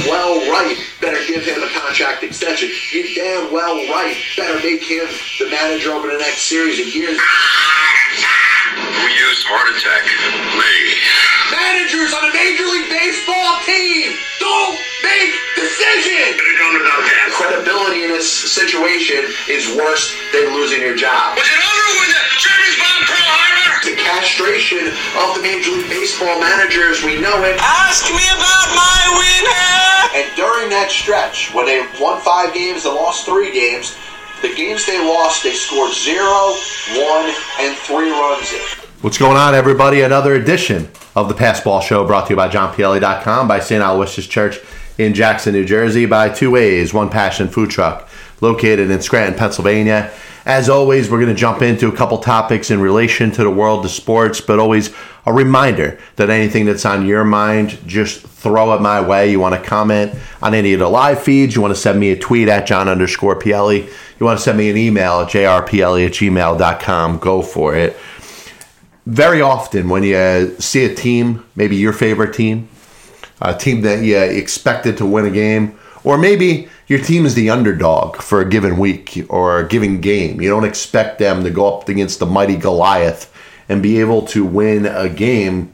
damn well right better give him a contract extension. You damn well right better make him the manager over the next series of years. Who used heart attack? Me. Managers on a Major League Baseball team don't make decisions. Could have done without that. Credibility in this situation is worse than losing your job. Was it over when the Germans castration of the Major League Baseball managers, we know it. Ask me about my winner. And during that stretch, when they won five games and lost three games, the games they lost, they scored zero, one, and three runs in. What's going on, everybody? Another edition of the Passball Show brought to you by JohnPielli.com, by St. Aloysius Church in Jackson, New Jersey, by Two Ways, One Passion Food Truck, located in Scranton, Pennsylvania. As always, we're going to jump into a couple topics in relation to the world of sports, but always a reminder that anything that's on your mind, just throw it my way. You want to comment on any of the live feeds, you want to send me a tweet at John underscore Pielli, you want to send me an email at jrpielli at gmail.com, go for it. Very often, when you see a team, maybe your favorite team, a team that you expected to win a game, or maybe your team is the underdog for a given week or a given game. You don't expect them to go up against the mighty Goliath and be able to win a game.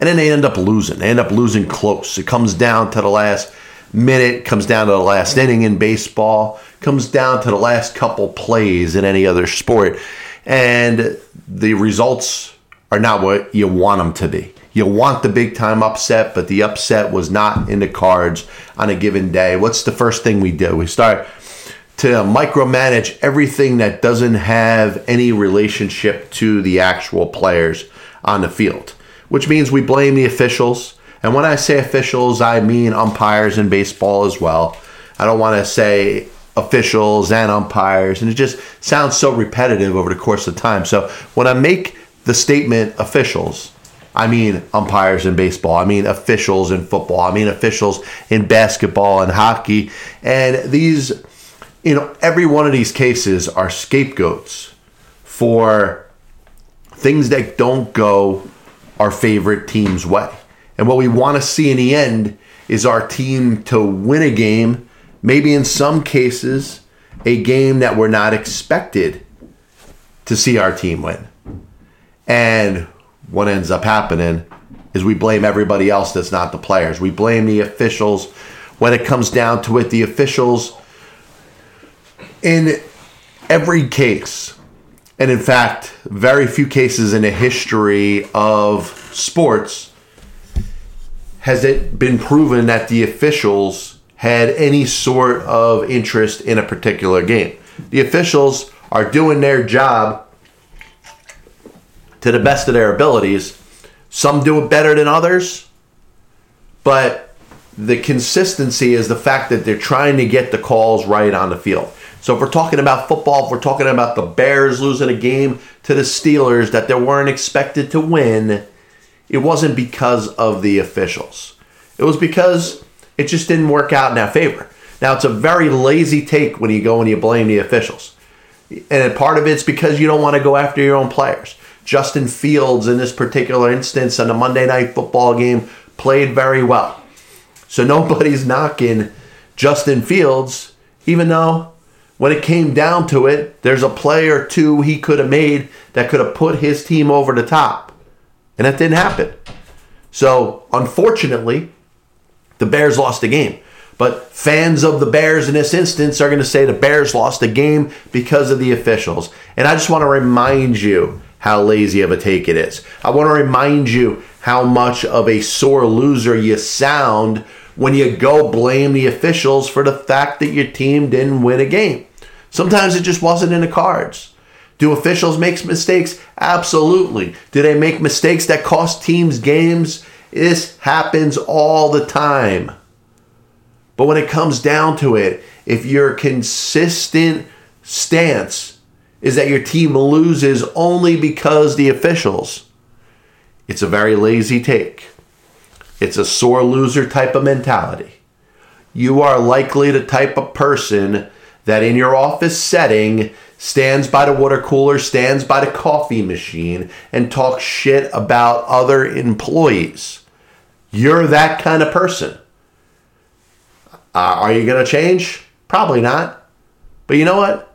And then they end up losing. They end up losing close. It comes down to the last minute, comes down to the last inning in baseball, comes down to the last couple plays in any other sport. And the results are not what you want them to be. You want the big time upset, but the upset was not in the cards on a given day. What's the first thing we do? We start to micromanage everything that doesn't have any relationship to the actual players on the field, which means we blame the officials. And when I say officials, I mean umpires in baseball as well. I don't want to say officials and umpires, and it just sounds so repetitive over the course of time. So when I make the statement officials, I mean umpires in baseball. I mean officials in football. I mean officials in basketball and hockey. And these, you know, every one of these cases are scapegoats for things that don't go our favorite team's way. And what we want to see in the end is our team to win a game, maybe in some cases, a game that we're not expected to see our team win. And what ends up happening is we blame everybody else that's not the players. We blame the officials. When it comes down to it, the officials in every case, and in fact, very few cases in the history of sports, has it been proven that the officials had any sort of interest in a particular game. The officials are doing their job to the best of their abilities. Some do it better than others, but the consistency is the fact that they're trying to get the calls right on the field. So if we're talking about football, if we're talking about the Bears losing a game to the Steelers that they weren't expected to win, it wasn't because of the officials. It was because it just didn't work out in our favor. Now it's a very lazy take when you go and you blame the officials. And part of it's because you don't want to go after your own players. Justin Fields, in this particular instance, on a Monday night football game, played very well. So nobody's knocking Justin Fields, even though when it came down to it, there's a play or two he could have made that could have put his team over the top. And that didn't happen. So unfortunately, the Bears lost the game. But fans of the Bears in this instance are going to say the Bears lost the game because of the officials. And I just want to remind you how lazy of a take it is. I want to remind you how much of a sore loser you sound when you go blame the officials for the fact that your team didn't win a game. Sometimes it just wasn't in the cards. Do officials make mistakes? Absolutely. Do they make mistakes that cost teams games? This happens all the time. But when it comes down to it, if your consistent stance is that your team loses only because the officials, it's a very lazy take. It's a sore loser type of mentality. You are likely the type of person that in your office setting stands by the water cooler, stands by the coffee machine, and talks shit about other employees. You're that kind of person. Uh, are you going to change? Probably not. But you know what?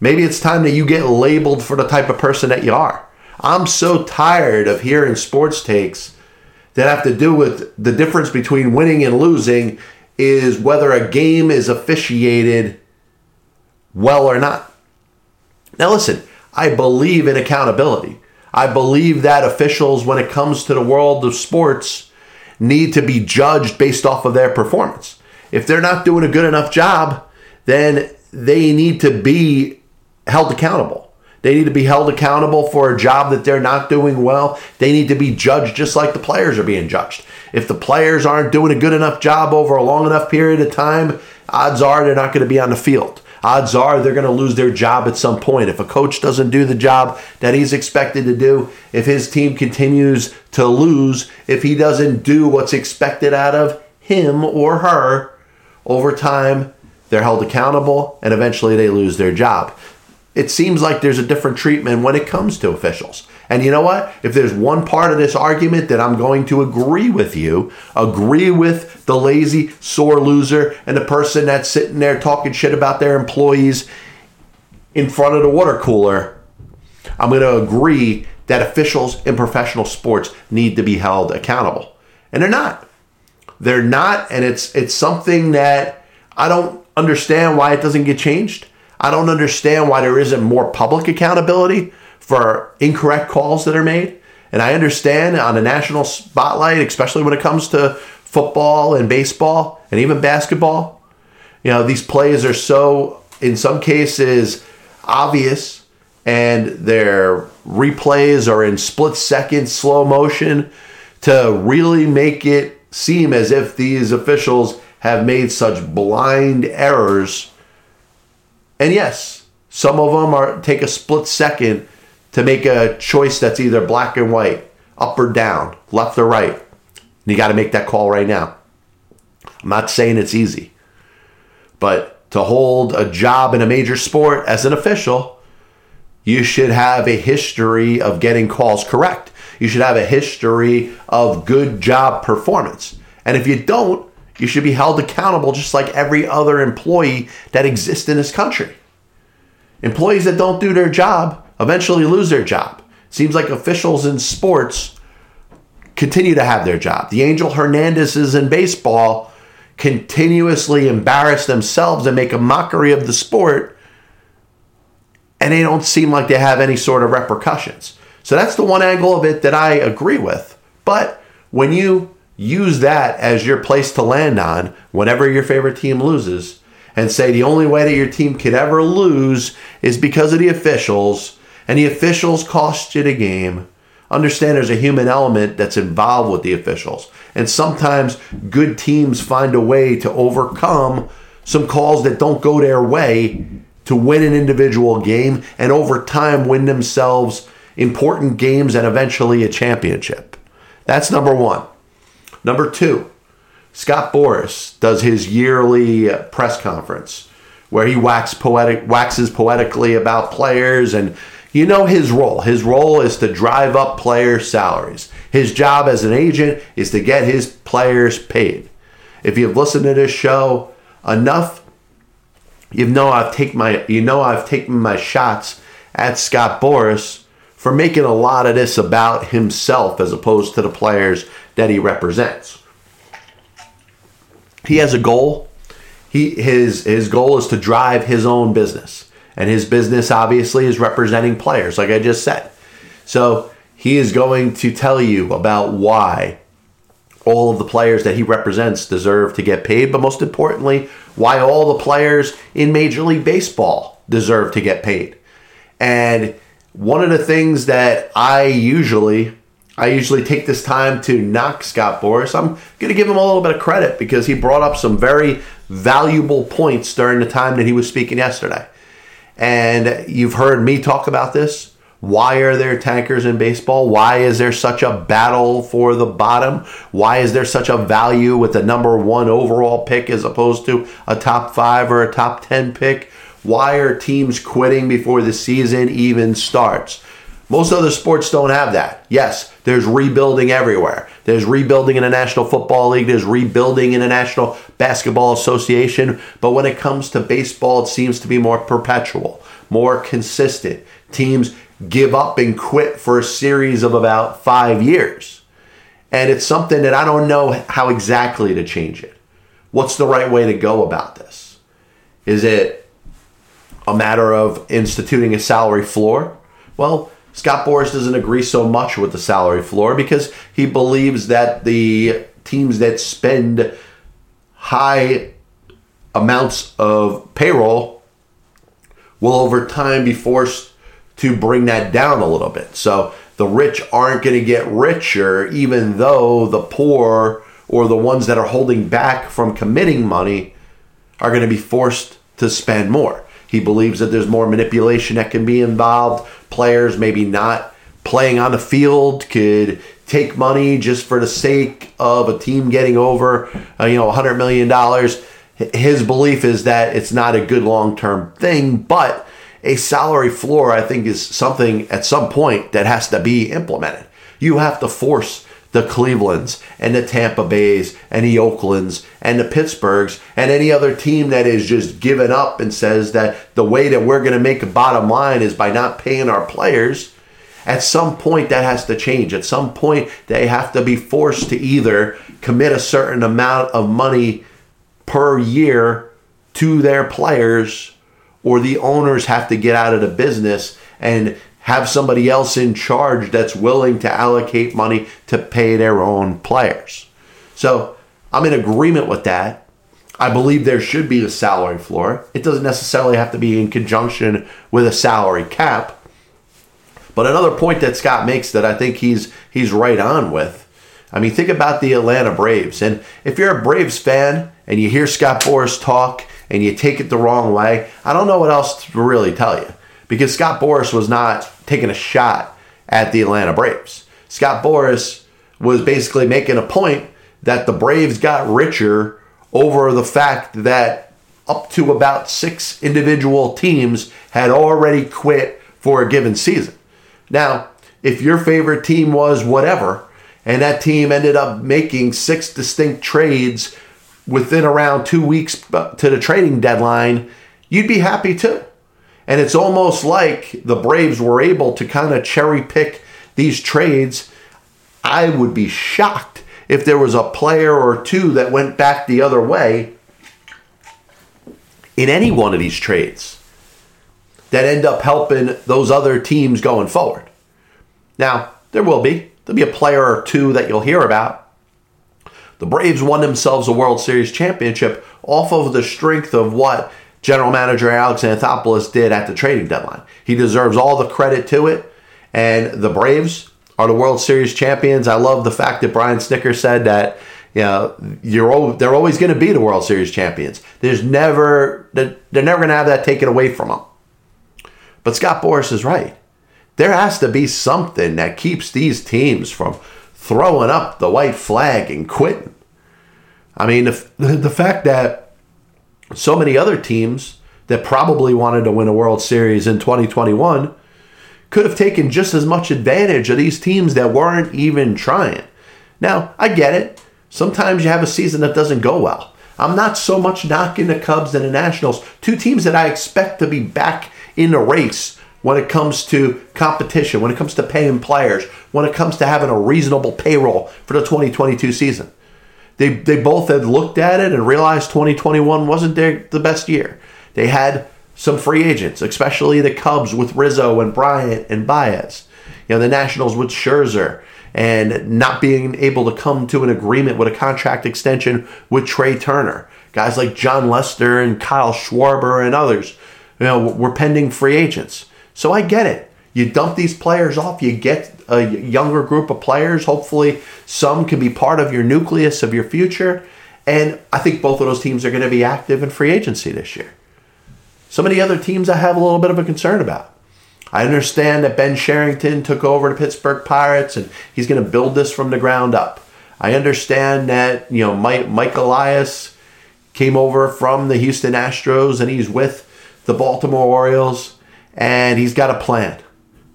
Maybe it's time that you get labeled for the type of person that you are. I'm so tired of hearing sports takes that have to do with the difference between winning and losing is whether a game is officiated well or not. Now, listen, I believe in accountability. I believe that officials, when it comes to the world of sports, need to be judged based off of their performance. If they're not doing a good enough job, then they need to be held accountable. They need to be held accountable for a job that they're not doing well. They need to be judged just like the players are being judged. If the players aren't doing a good enough job over a long enough period of time, odds are they're not going to be on the field. Odds are they're going to lose their job at some point. If a coach doesn't do the job that he's expected to do, if his team continues to lose, if he doesn't do what's expected out of him or her, over time, they're held accountable and eventually they lose their job. It seems like there's a different treatment when it comes to officials. And you know what? If there's one part of this argument that I'm going to agree with you, agree with the lazy, sore loser and the person that's sitting there talking shit about their employees in front of the water cooler, I'm going to agree that officials in professional sports need to be held accountable. And they're not. They're not, and it's it's something that I don't understand why it doesn't get changed. I don't understand why there isn't more public accountability for incorrect calls that are made. And I understand on a national spotlight, especially when it comes to football and baseball and even basketball, you know, these plays are so, in some cases, obvious and their replays are in split second slow motion to really make it seem as if these officials have made such blind errors. And yes, some of them are take a split second to make a choice that's either black and white, up or down, left or right. And you got to make that call right now. I'm not saying it's easy, but to hold a job in a major sport as an official, you should have a history of getting calls correct. You should have a history of good job performance. And if you don't, you should be held accountable just like every other employee that exists in this country. Employees that don't do their job eventually lose their job. Seems like officials in sports continue to have their job. The Angel Hernandezes in baseball continuously embarrass themselves and make a mockery of the sport, and they don't seem like they have any sort of repercussions. So that's the one angle of it that I agree with. But when you use that as your place to land on whenever your favorite team loses and say the only way that your team could ever lose is because of the officials and the officials cost you the game. Understand there's a human element that's involved with the officials. And sometimes good teams find a way to overcome some calls that don't go their way to win an individual game and over time win themselves important games and eventually a championship. That's number one. Number two, Scott Boras does his yearly press conference where he poetic, waxes poetically about players and you know his role. His role is to drive up player salaries. His job as an agent is to get his players paid. If you've listened to this show enough, you know I've taken my you know I've taken my shots at Scott Boras for making a lot of this about himself as opposed to the players that he represents. He has a goal. He his his goal is to drive his own business. And his business obviously is representing players, like I just said. So he is going to tell you about why all of the players that he represents deserve to get paid, but most importantly, why all the players in Major League Baseball deserve to get paid. And one of the things that I usually I usually take this time to knock Scott Boras. I'm going to give him a little bit of credit because he brought up some very valuable points during the time that he was speaking yesterday. And you've heard me talk about this. Why are there tankers in baseball? Why is there such a battle for the bottom? Why is there such a value with the number one overall pick as opposed to a top five or a top 10 pick? Why are teams quitting before the season even starts? Most other sports don't have that. Yes, there's rebuilding everywhere. There's rebuilding in the National Football League. There's rebuilding in the National Basketball Association. But when it comes to baseball, it seems to be more perpetual, more consistent. Teams give up and quit for a series of about five years. And it's something that I don't know how exactly to change it. What's the right way to go about this? Is it a matter of instituting a salary floor? Well, Scott Boras doesn't agree so much with the salary floor because he believes that the teams that spend high amounts of payroll will over time be forced to bring that down a little bit. So the rich aren't going to get richer, even though the poor or the ones that are holding back from committing money are going to be forced to spend more. He believes that there's more manipulation that can be involved. Players maybe not playing on the field could take money just for the sake of a team getting over, uh, you know, 100 million dollars. His belief is that it's not a good long-term thing, but a salary floor I think is something at some point that has to be implemented. You have to force the Clevelands and the Tampa Bays and the Oaklands and the Pittsburghs and any other team that is just given up and says that the way that we're going to make a bottom line is by not paying our players. At some point, that has to change. At some point, they have to be forced to either commit a certain amount of money per year to their players, or the owners have to get out of the business and have somebody else in charge that's willing to allocate money to pay their own players. So I'm in agreement with that. I believe there should be a salary floor. It doesn't necessarily have to be in conjunction with a salary cap. But another point that Scott makes that I think he's he's right on with. I mean, think about the Atlanta Braves. And if you're a Braves fan and you hear Scott Boras talk and you take it the wrong way, I don't know what else to really tell you because Scott Boras was not taking a shot at the Atlanta Braves. Scott Boras was basically making a point that the Braves got richer over the fact that up to about six individual teams had already quit for a given season. Now, if your favorite team was whatever, and that team ended up making six distinct trades within around two weeks to the trading deadline, you'd be happy too. And it's almost like the Braves were able to kind of cherry pick these trades. I would be shocked if there was a player or two that went back the other way in any one of these trades that end up helping those other teams going forward. Now, there will be. There'll be a player or two that you'll hear about. The Braves won themselves a World Series championship off of the strength of what general manager Alex Anthopoulos did at the trading deadline. He deserves all the credit to it. And the Braves are the World Series champions. I love the fact that Brian Snitker said that you know you're they're always going to be the World Series champions. There's never they're never going to have that taken away from them. But Scott Boras is right. There has to be something that keeps these teams from throwing up the white flag and quitting. I mean, the, the fact that so many other teams that probably wanted to win a World Series in 2021 could have taken just as much advantage of these teams that weren't even trying. Now, I get it. Sometimes you have a season that doesn't go well. I'm not so much knocking the Cubs and the Nationals, two teams that I expect to be back in the race when it comes to competition, when it comes to paying players, when it comes to having a reasonable payroll for the 2022 season. They, they both had looked at it and realized 2021 wasn't their, the best year. They had some free agents, especially the Cubs with Rizzo and Bryant and Baez. You know, the Nationals with Scherzer and not being able to come to an agreement with a contract extension with Trea Turner. Guys like Jon Lester and Kyle Schwarber and others, you know, were pending free agents. So I get it. You dump these players off, you get a younger group of players. Hopefully, some can be part of your nucleus of your future. And I think both of those teams are going to be active in free agency this year. Some of the other teams I have a little bit of a concern about. I understand that Ben Cherington took over the Pittsburgh Pirates and he's going to build this from the ground up. I understand that, you know, Mike, Mike Elias came over from the Houston Astros and he's with the Baltimore Orioles and he's got a plan.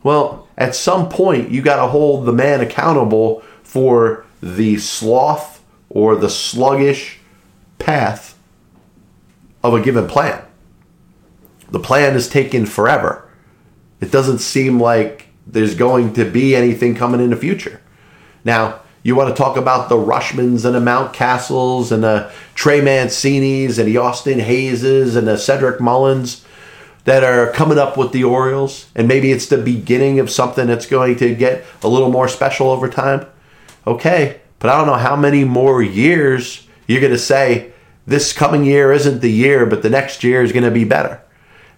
Well, at some point, you got to hold the man accountable for the sloth or the sluggish path of a given plan. The plan is taking forever. It doesn't seem like there's going to be anything coming in the future. Now, you want to talk about the Rutschmans and the Mountcastles and the Trey Mancinis and the Austin Hayeses and the Cedric Mullins that are coming up with the Orioles, and maybe it's the beginning of something that's going to get a little more special over time. Okay, but I don't know how many more years you're going to say this coming year isn't the year, but the next year is going to be better.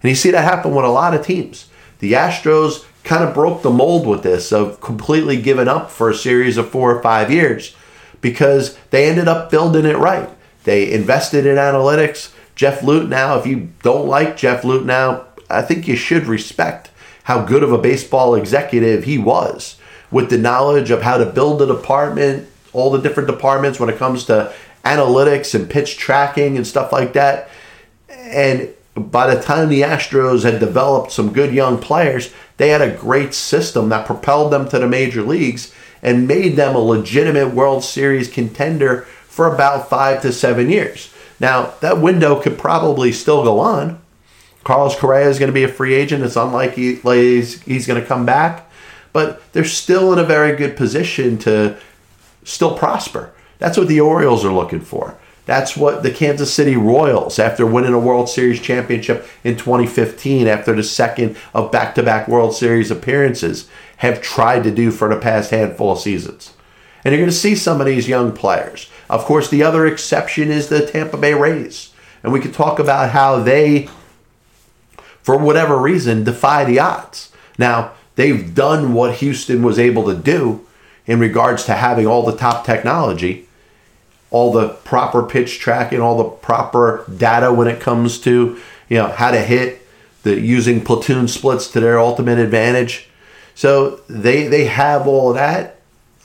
And you see that happen with a lot of teams. The Astros kind of broke the mold with this of completely giving up for a series of four or five years because they ended up building it right. They invested in analytics. Jeff Luhnow, if you don't like Jeff Luhnow, I think you should respect how good of a baseball executive he was with the knowledge of how to build a department, all the different departments when it comes to analytics and pitch tracking and stuff like that. And by the time the Astros had developed some good young players, they had a great system that propelled them to the major leagues and made them a legitimate World Series contender for about five to seven years. Now, that window could probably still go on. Carlos Correa is going to be a free agent. It's unlikely he's, he's going to come back, but they're still in a very good position to still prosper. That's what the Orioles are looking for. That's what the Kansas City Royals, after winning a World Series championship in 2015, after the second of back to back World Series appearances, have tried to do for the past handful of seasons. And you're going to see some of these young players. Of course, the other exception is the Tampa Bay Rays. And we could talk about how they, for whatever reason, defy the odds. Now, they've done what Houston was able to do in regards to having all the top technology all the proper pitch tracking, all the proper data when it comes to you know how to hit, the using platoon splits to their ultimate advantage. So they they have all that.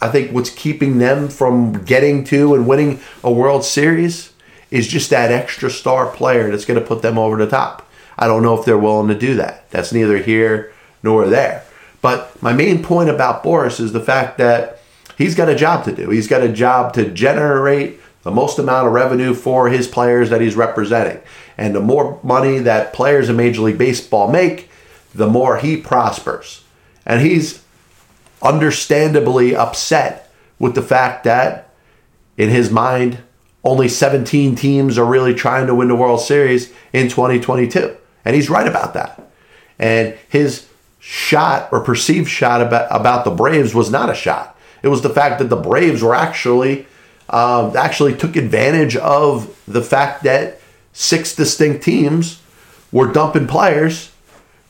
I think what's keeping them from getting to and winning a World Series is just that extra star player that's going to put them over the top. I don't know if they're willing to do that. That's neither here nor there. But my main point about Boras is the fact that he's got a job to do. He's got a job to generate the most amount of revenue for his players that he's representing. And the more money that players in Major League Baseball make, the more he prospers. And he's understandably upset with the fact that, in his mind, only 17 teams are really trying to win the World Series in 2022. And he's right about that. And his shot or perceived shot about, about the Braves was not a shot. It was the fact that the Braves were actually uh, actually took advantage of the fact that six distinct teams were dumping players,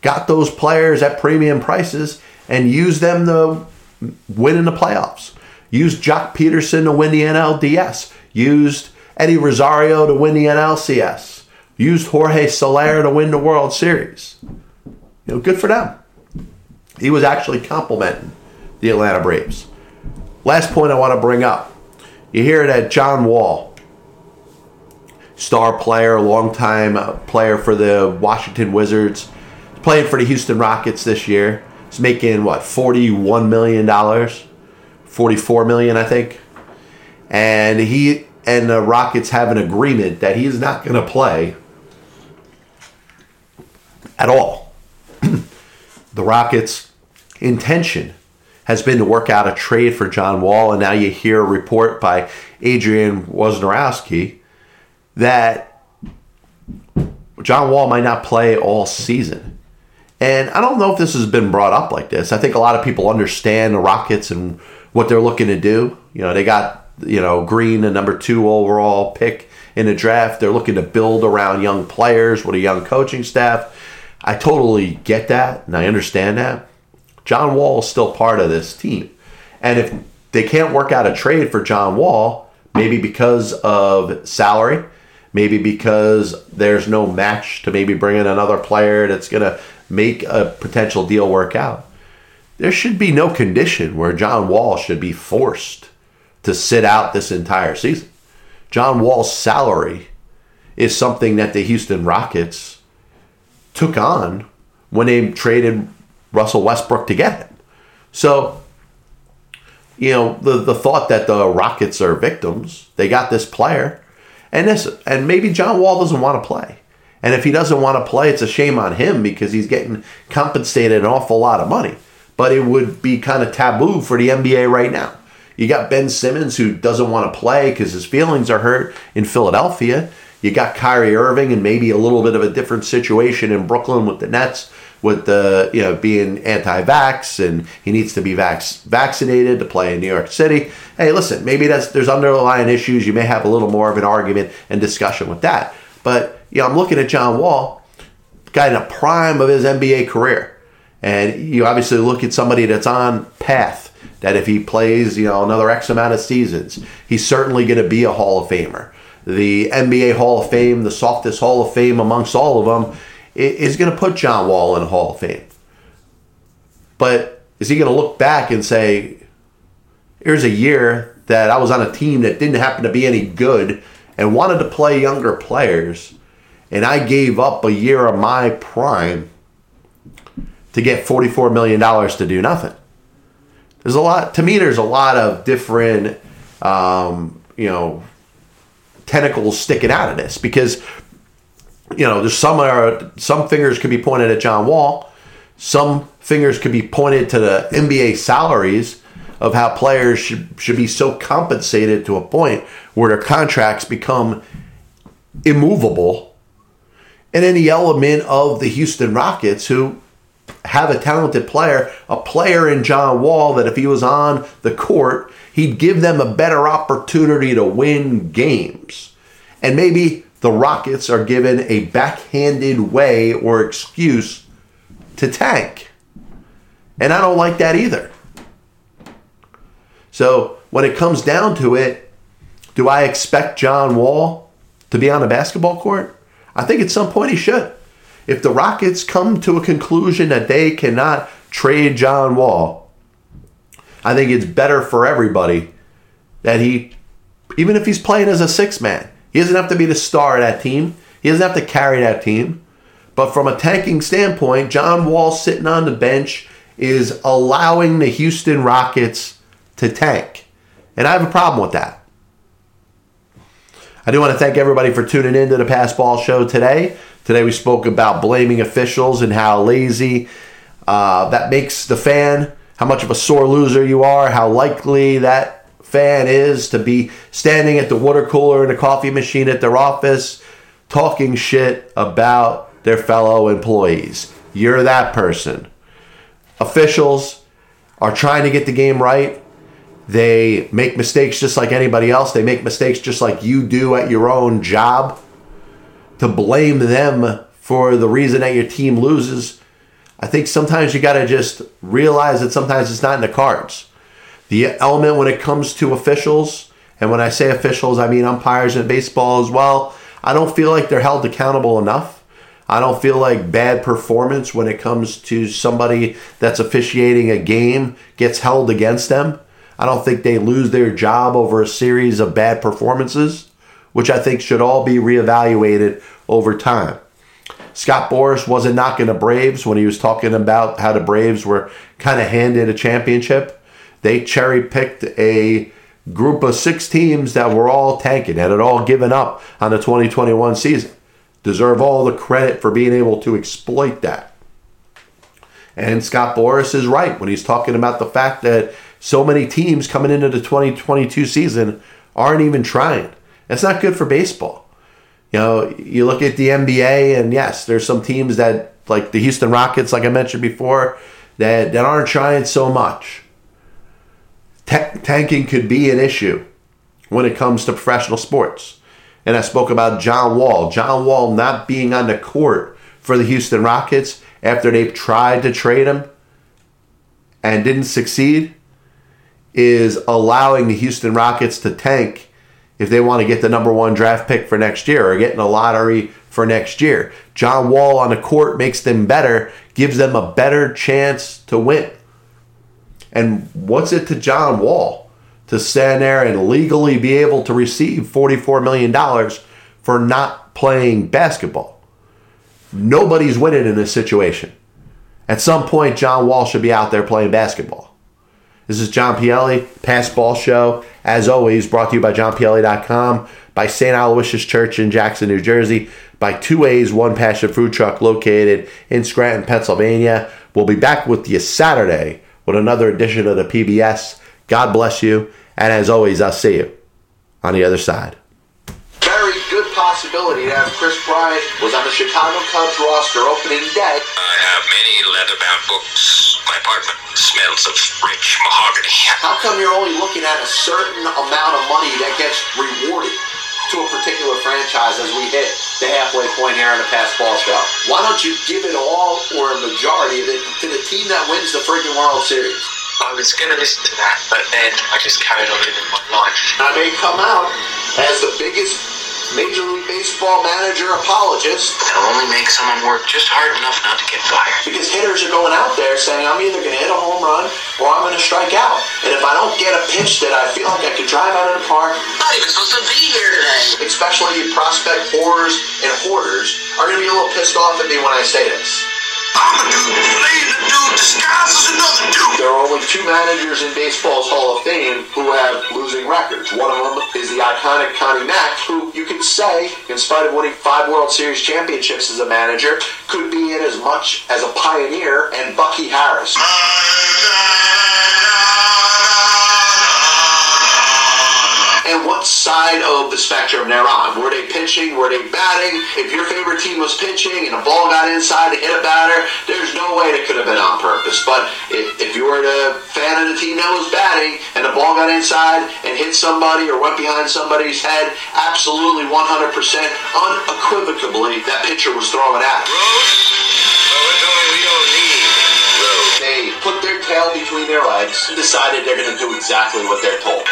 got those players at premium prices, and use them to win in the playoffs. Used Joc Pederson to win the NLDS. Used Eddie Rosario to win the NLCS. Used Jorge Soler to win the World Series. You know, good for them. He was actually complimenting the Atlanta Braves. Last point I want to bring up. You hear that John Wall, star player, longtime uh, player for the Washington Wizards, playing for the Houston Rockets this year. He's making what, $41 million? 44 million, I think. And he and the Rockets have an agreement that he is not going to play at all. the Rockets' intention has been to work out a trade for John Wall, and now you hear a report by Adrian Wojnarowski that John Wall might not play all season. And I don't know if this has been brought up like this. I think a lot of people understand the Rockets and what they're looking to do. You know, they got, you know, Green, a number two overall pick in the draft. They're looking to build around young players with a young coaching staff. I totally get that and I understand that. John Wall is still part of this team. And if they can't work out a trade for John Wall, maybe because of salary, maybe because there's no match to maybe bring in another player that's going to make a potential deal work out, there should be no condition where John Wall should be forced to sit out this entire season. John Wall's salary is something that the Houston Rockets took on when they traded Russell Westbrook to get him. So you know, the, the thought that the Rockets are victims. They got this player. And this and maybe John Wall doesn't want to play. And if he doesn't want to play, it's a shame on him because he's getting compensated an awful lot of money. But it would be kind of taboo for the NBA right now. You got Ben Simmons who doesn't want to play because his feelings are hurt in Philadelphia. You got Kyrie Irving and maybe a little bit of a different situation in Brooklyn with the Nets, with the you know being anti-vax and he needs to be vax- vaccinated to play in New York City. Hey, listen, maybe that's there's underlying issues. You may have a little more of an argument and discussion with that. But you know, I'm looking at John Wall, guy in the prime of his NBA career, and you obviously look at somebody that's on path that if he plays, you know, another X amount of seasons, he's certainly going to be a Hall of Famer. The NBA Hall of Fame, the softest Hall of Fame amongst all of them, is going to put John Wall in Hall of Fame. But is he going to look back and say, here's a year that I was on a team that didn't happen to be any good and wanted to play younger players, and I gave up a year of my prime to get $44 million to do nothing? there's a lot to me there's a lot of different um, you know tentacles sticking out of this because you know there's some are some fingers could be pointed at John Wall some fingers could be pointed to the NBA salaries of how players should should be so compensated to a point where their contracts become immovable and any element of the Houston Rockets who have a talented player, a player in John Wall that if he was on the court, he'd give them a better opportunity to win games. And maybe the Rockets are given a backhanded way or excuse to tank. And I don't like that either. So when it comes down to it, do I expect John Wall to be on a basketball court? I think at some point he should. If the Rockets come to a conclusion that they cannot trade John Wall, I think it's better for everybody that he, even if he's playing as a six man, he doesn't have to be the star of that team. He doesn't have to carry that team. But from a tanking standpoint, John Wall sitting on the bench is allowing the Houston Rockets to tank. And I have a problem with that. I do want to thank everybody for tuning in to the Pass Ball Show today. Today we spoke about blaming officials and how lazy uh, that makes the fan, how much of a sore loser you are, how likely that fan is to be standing at the water cooler and the coffee machine at their office talking shit about their fellow employees. You're that person. Officials are trying to get the game right. They make mistakes just like anybody else. They make mistakes just like you do at your own job to blame them for the reason that your team loses. I think sometimes you got to just realize that sometimes it's not in the cards. The element when it comes to officials, and when I say officials, I mean umpires in baseball as well, I don't feel like they're held accountable enough. I don't feel like bad performance when it comes to somebody that's officiating a game gets held against them. I don't think they lose their job over a series of bad performances which I think should all be reevaluated over time. Scott Boras wasn't knocking the Braves when he was talking about how the Braves were kind of handed a championship. They cherry picked a group of six teams that were all tanking and had all given up on the 2021 season. Deserve all the credit for being able to exploit that. And Scott Boras is right when he's talking about the fact that so many teams coming into the 2022 season aren't even trying. That's not good for baseball. You know, you look at the NBA, and yes, there's some teams that, like the Houston Rockets, like I mentioned before, that, that aren't trying so much. Tanking could be an issue when it comes to professional sports. And I spoke about John Wall. John Wall not being on the court for the Houston Rockets after they've tried to trade him and didn't succeed is allowing the Houston Rockets to tank if they want to get the number one draft pick for next year or get in the lottery for next year. John Wall on the court makes them better, gives them a better chance to win. And what's it to John Wall to stand there and legally be able to receive $44 million for not playing basketball? Nobody's winning in this situation. At some point, John Wall should be out there playing basketball. This is John Pielli, Pass Ball Show. As always, brought to you by JohnPielli.com, by St. Aloysius Church in Jackson, New Jersey, by Two Ways One Passion Food Truck located in Scranton, Pennsylvania. We'll be back with you Saturday with another edition of the PBS. God bless you. And as always, I'll see you on the other side. Very good possibility to have Kris Bryant was on the Chicago Cubs roster opening day. I have many leather-bound books. My apartment smells of rich mahogany. How come you're only looking at a certain amount of money that gets rewarded to a particular franchise as we hit the halfway point here in the past ball show? Why don't you give it all or a majority of it to the team that wins the friggin' World Series? I was going to listen to that, but then I just carried on living my life. I may come out as the biggest Major League Baseball manager apologist It'll only make someone work just hard enough not to get fired. because hitters are going out there saying I'm either going to hit a home run or I'm going to strike out. And if I don't get a pitch that I feel like I could drive out of the park, Not even supposed to be here today. especially prospect whores and hoarders, are going to be a little pissed off at me when I say this. I'm a dude a dude disguised as another dude. There are only two managers in baseball's Hall of Fame who have losing records. One of them is the iconic Connie Mack, who you could say, in spite of winning five World Series championships as a manager, could be in as much as a pioneer, and Bucky Harris. The spectrum they're on. Were they pitching? Were they batting? If your favorite team was pitching and a ball got inside to hit a batter, there's no way it could have been on purpose. But if, if you were a fan of the team that was batting and the ball got inside and hit somebody or went behind somebody's head, absolutely 100% unequivocally that pitcher was throwing at. They put their tail between their legs and decided they're going to do exactly what they're told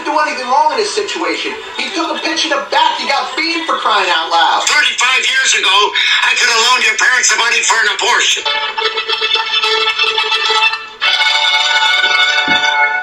didn't do anything wrong in this situation. He took a pitch in the back. He got beat for crying out loud. 35 years ago, I could have loaned your parents the money for an abortion.